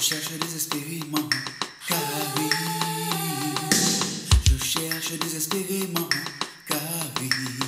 Je cherche désespérément. Car oui, je cherche désespérément. Car oui.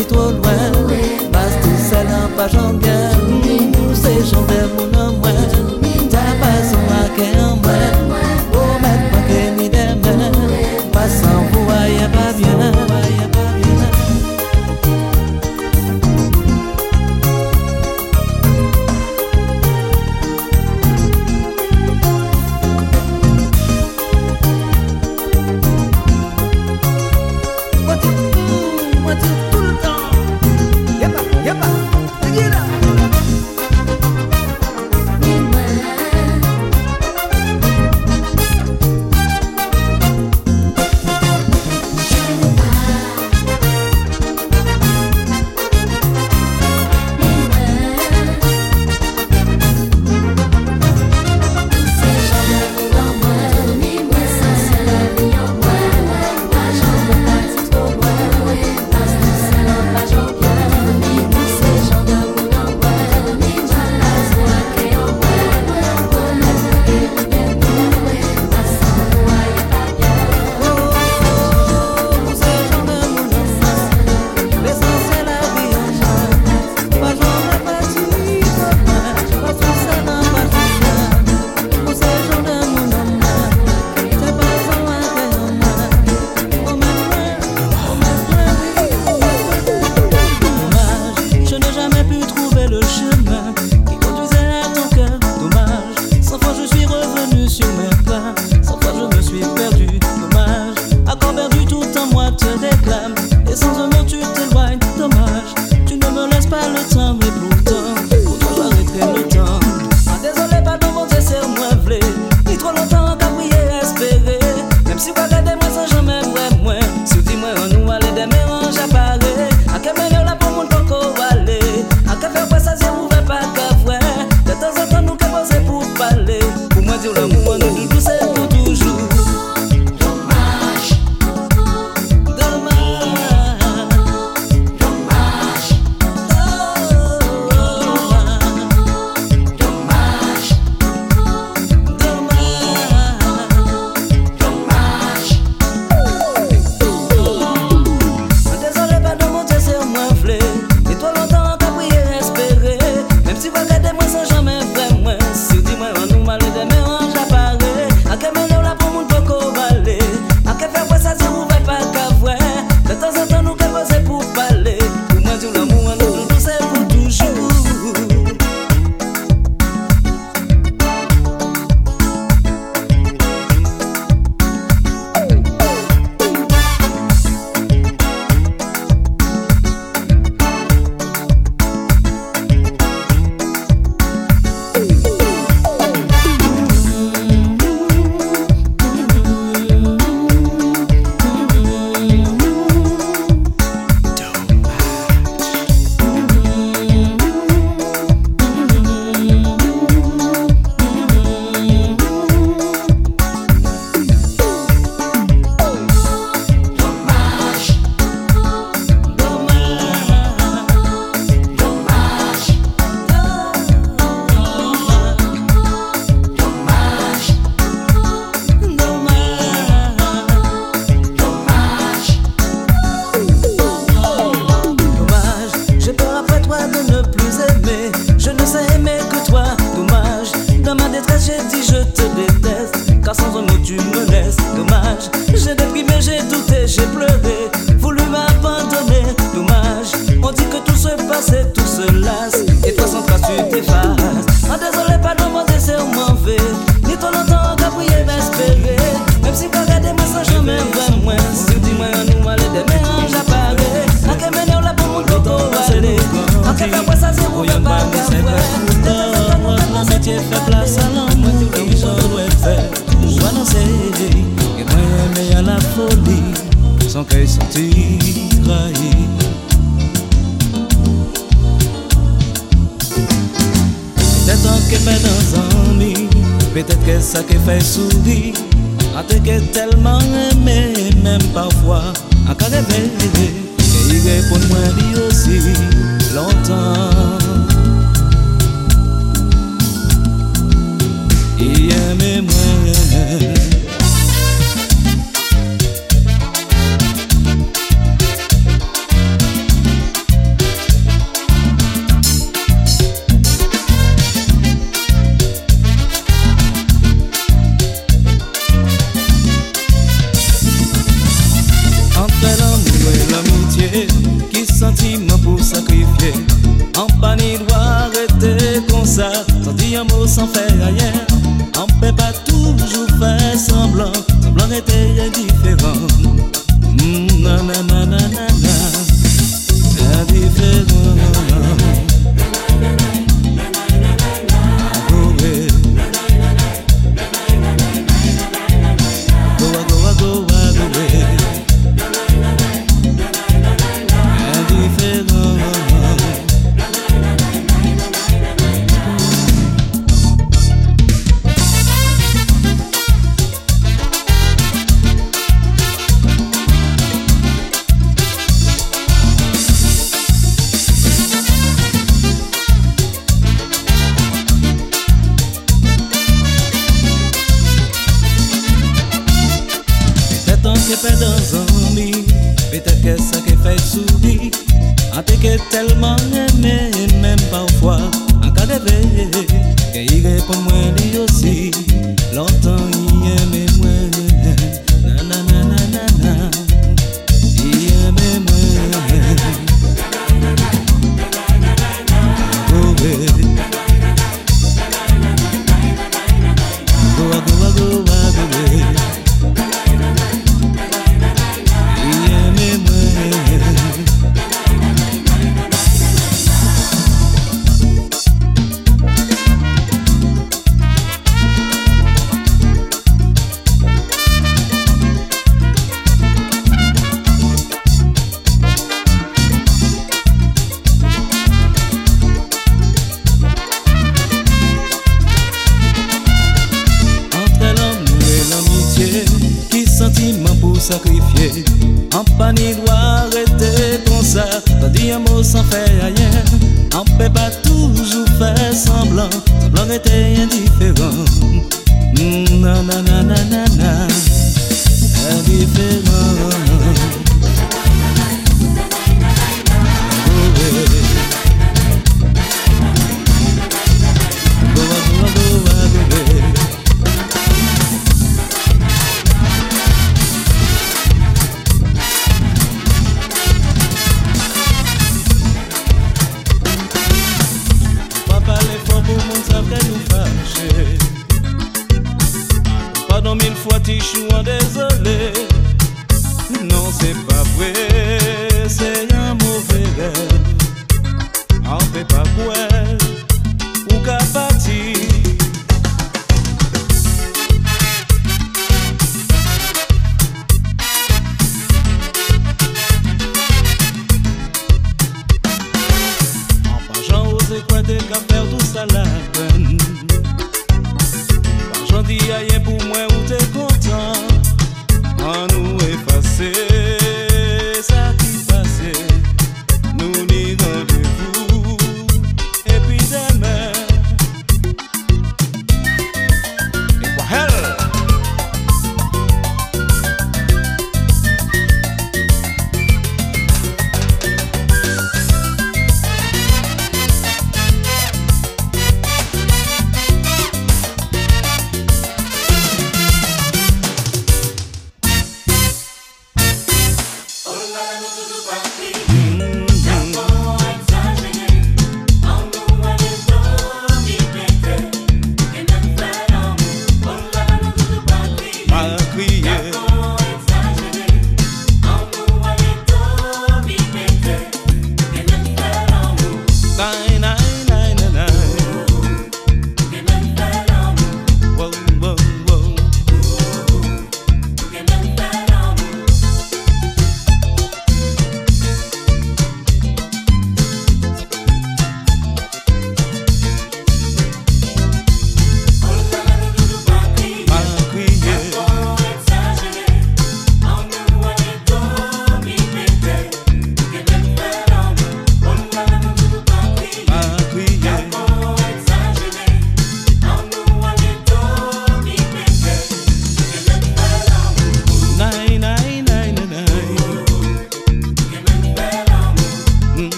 si trop loin. Passe tout seul un pas en bien, nous échangeons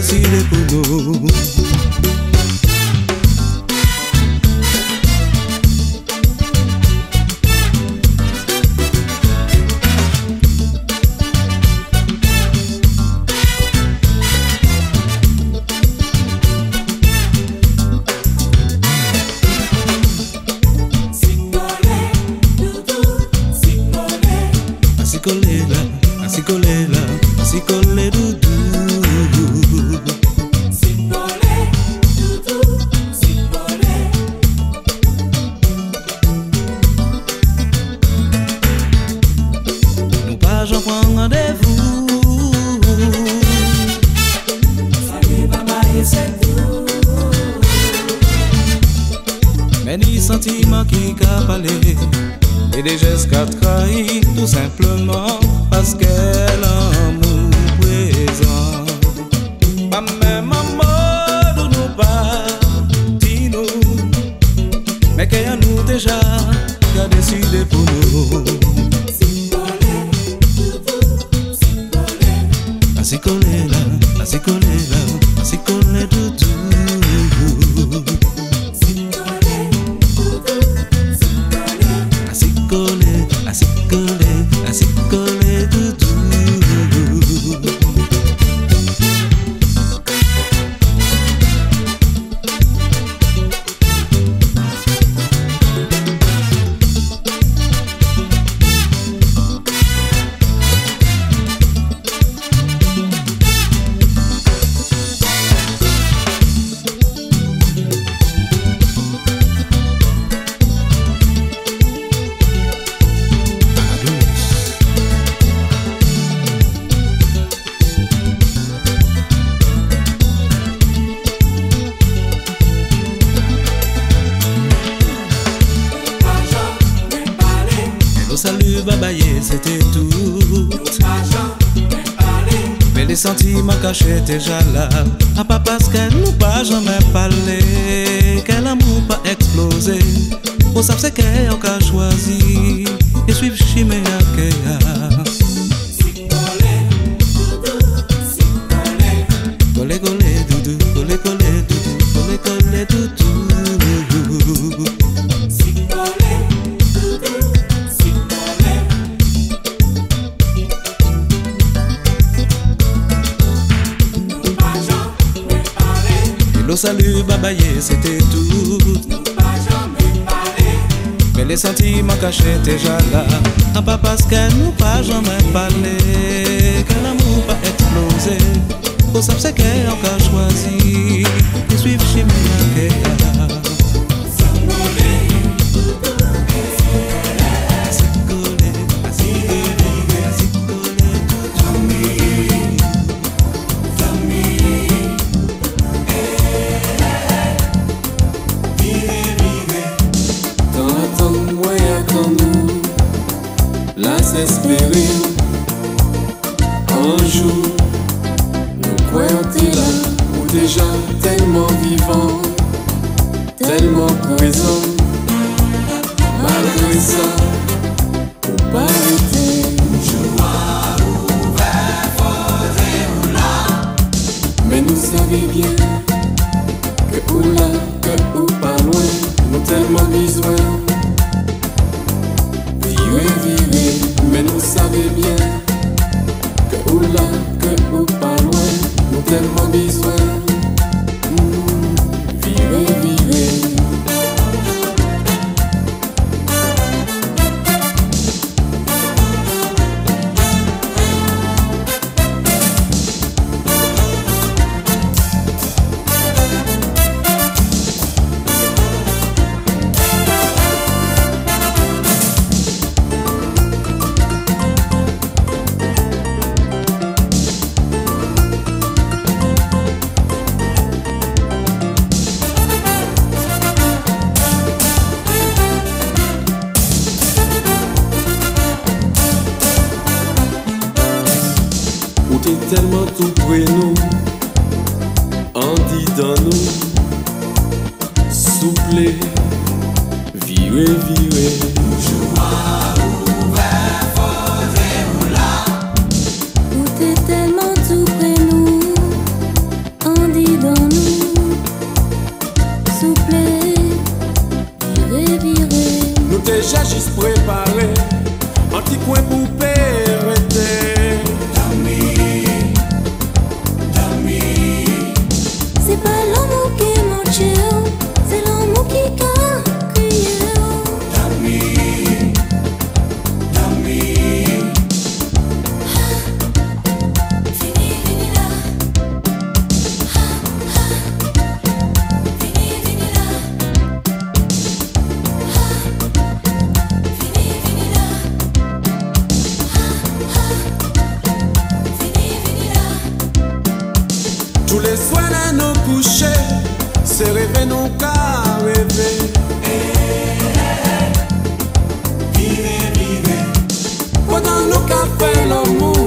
decirle tu no. sentiment caché déjà là. Ah, papa, parce qu'elle nous pas jamais parlé, qu'elle amour pas explosé. On sait ce qu'elle a choisi, et suivre Chiméa Kéa. caché déjà là. Non pas parce qu'elle nous pas jamais parlé. Que l'amour va explosé Pour ça c'est qu'elle a encore choisi De suivre chez mes maquettes vous savez bien que pour la Tous les soirs à nos couchers, se rêver nous qu'à rêver. Hey, hey, hey. Vivez, vivez. Pendant nous qu'à faire l'amour.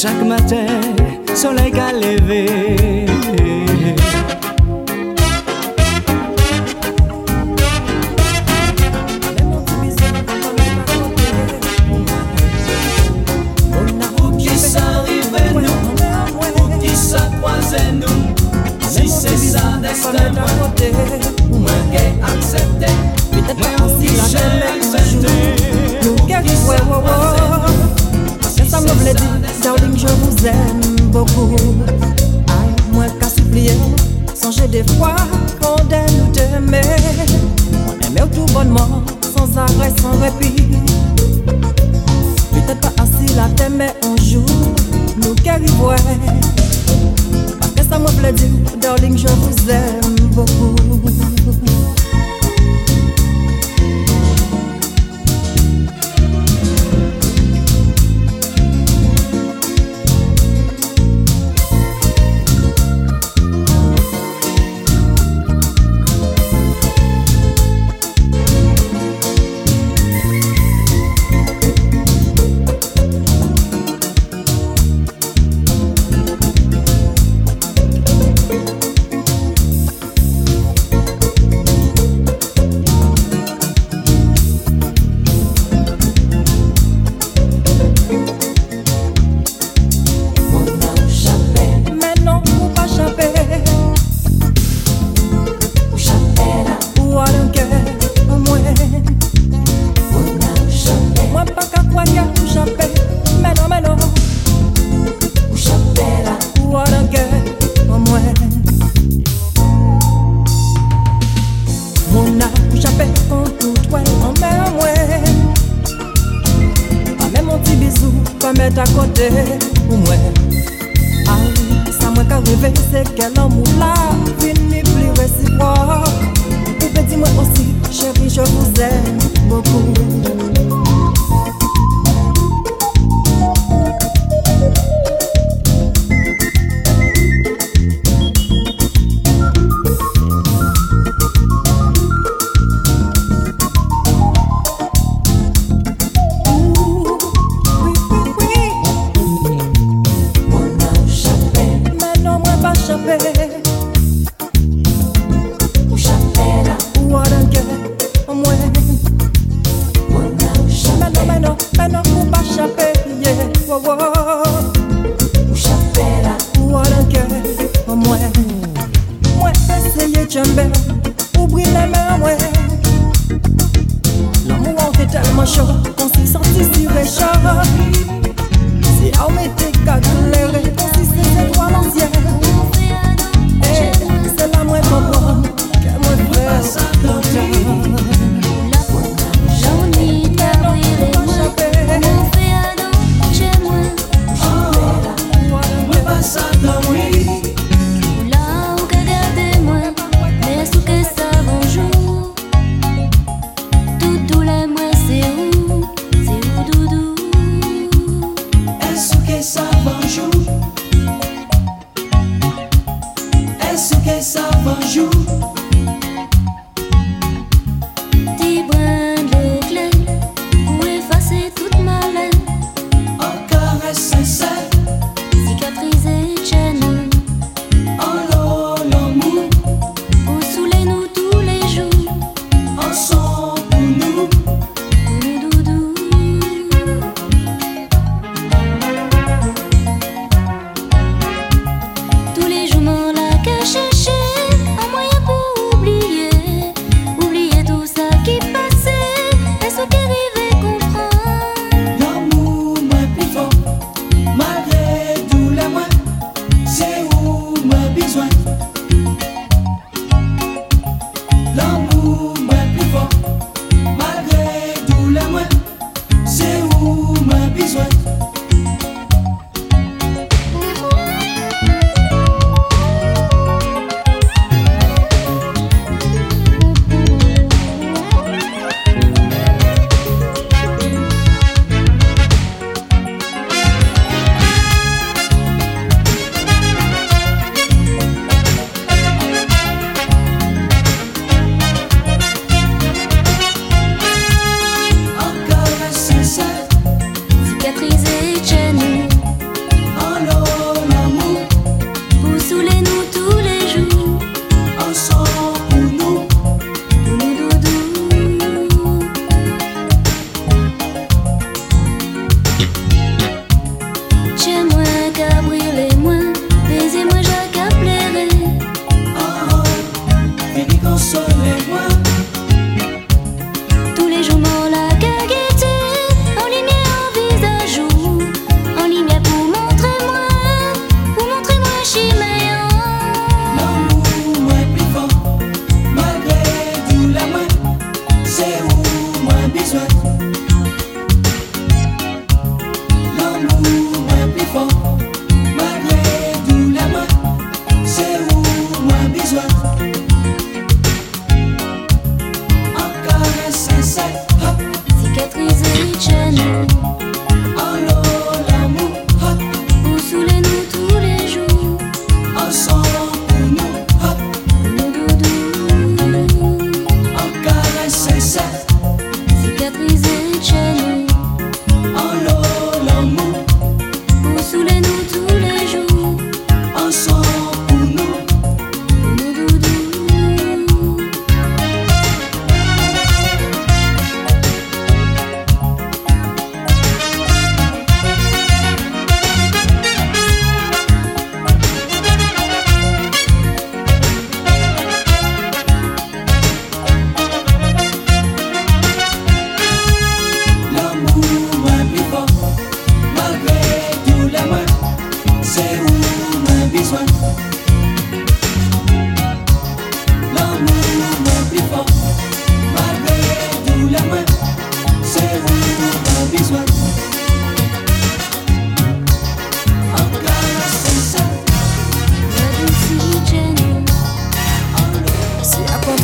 chaque Est-ce que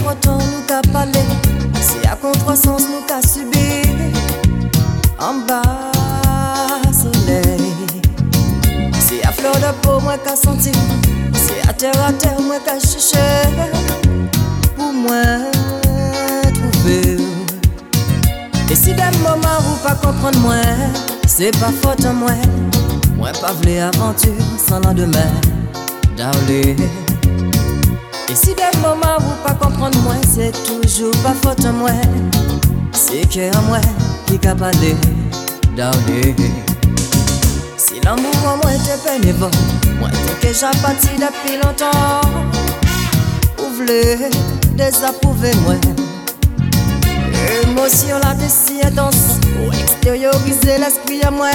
À contre-temps nous si à contre-sens nous qu'a subi, en bas soleil. Si à fleur de peau moi qu'a senti, si à terre à terre moi qu'a cherché, pour moi trouver. Et si moments où pas comprendre moi, c'est pas faute en moi, moi pas vle aventure sans lendemain, darling. Et si des moments où pas comprendre moi, c'est toujours pas faute en moi. C'est que en moi qui parlé, darling. Si l'amour en moi était bénévole, moi t'es déjà parti depuis longtemps. Ou vle désapprouver moi. Émotion là de si intense, ou extérioriser l'esprit à moi.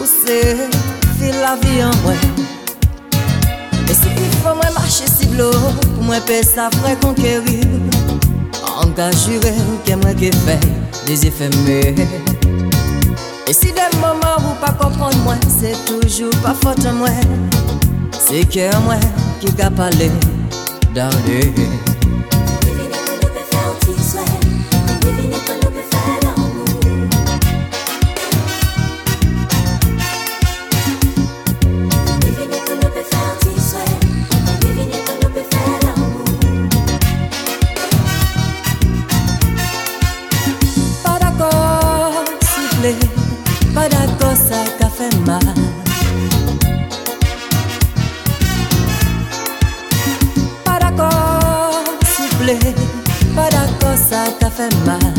Ou c'est la vie en moi. Et si faut moi marcher si l'eau Pour moi payer ça vrai conquérir. Engage juré que moi qui fait des effets mais Et si des moments où pas comprendre moi C'est toujours pas faute en moi. C'est que moi qui a parlé que un petit souhait. fermar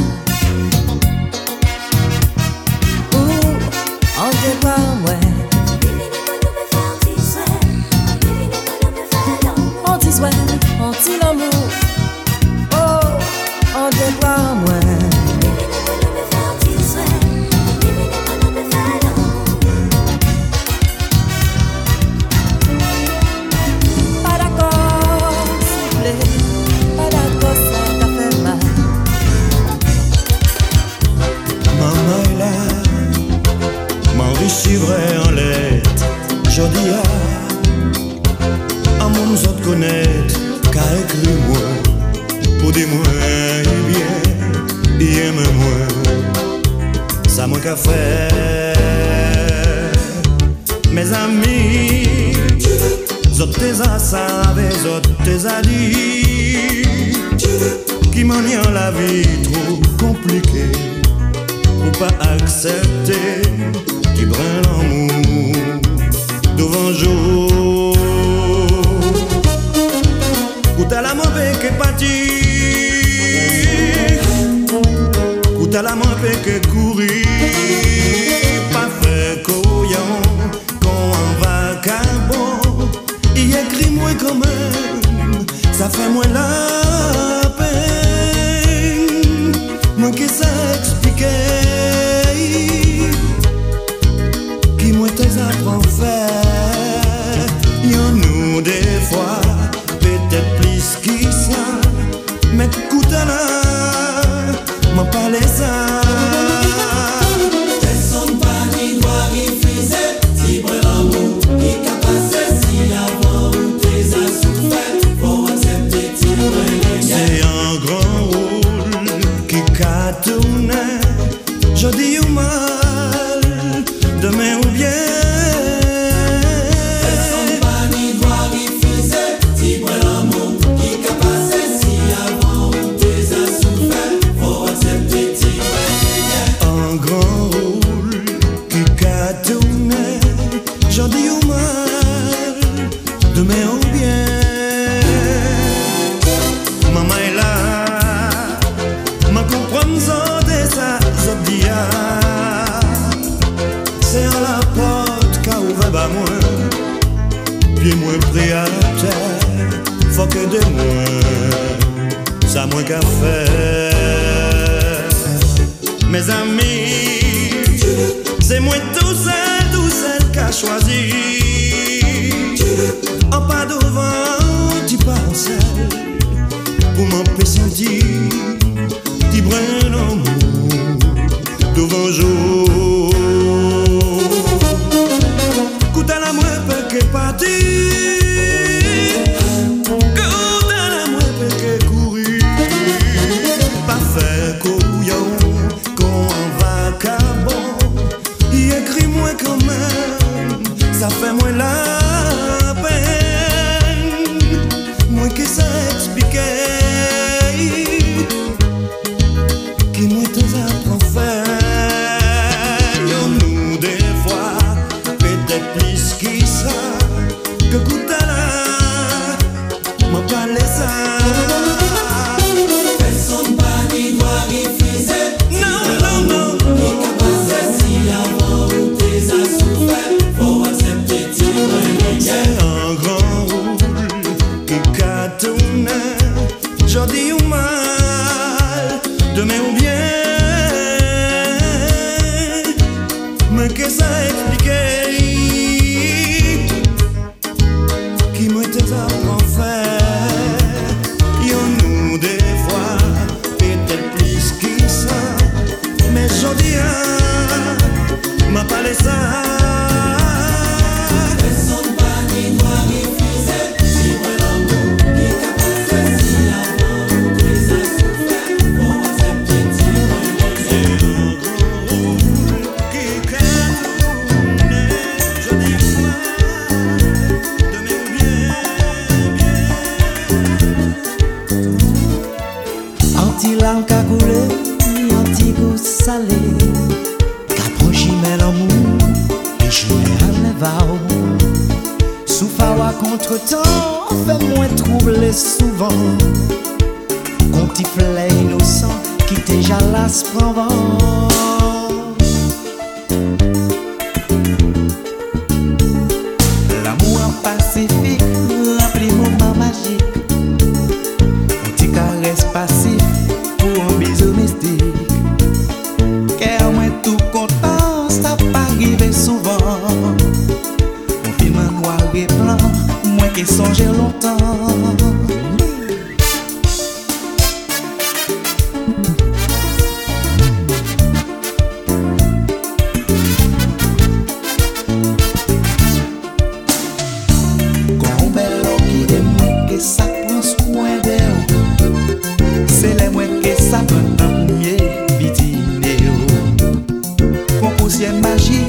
Siye magi,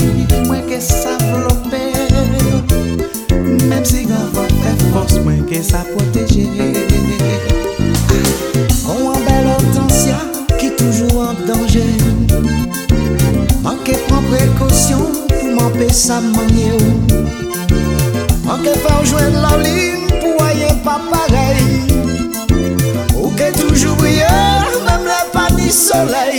mwen ke sa flope Mem si gan vop e fos, mwen ke sa proteje Kon an bel otansia, ki toujou an danje Manke pran prekosyon, pou manpe sa manye ou Manke pa ou jwen la lin, pou aye pa parey Ou ke toujou brye, mem le pa ni soley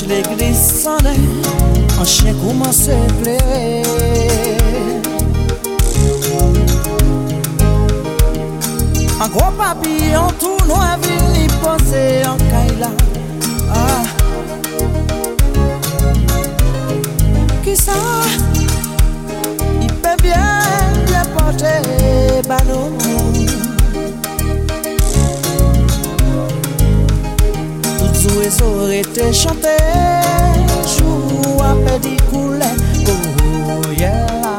Mache l'église sonne, un chien commence à pleurer. Un gros papillon tout noir vient poser en caille. Ah. Qui ça? Il peut bien le porter, banou. Sore te chante Jou apè di koule Kouye la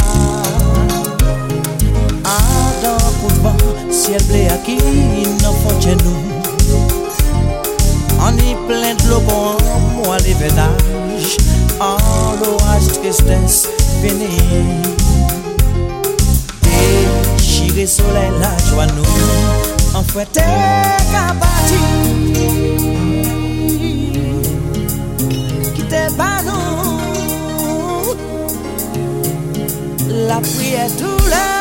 Adan kouvan Siel ble aki Nan fonche nou An y plen d'lo bon Mwa li venaj An lo aj tristesse Veni Te chire sole la jwa nou An fwete kabati Ki te banou La priye tou la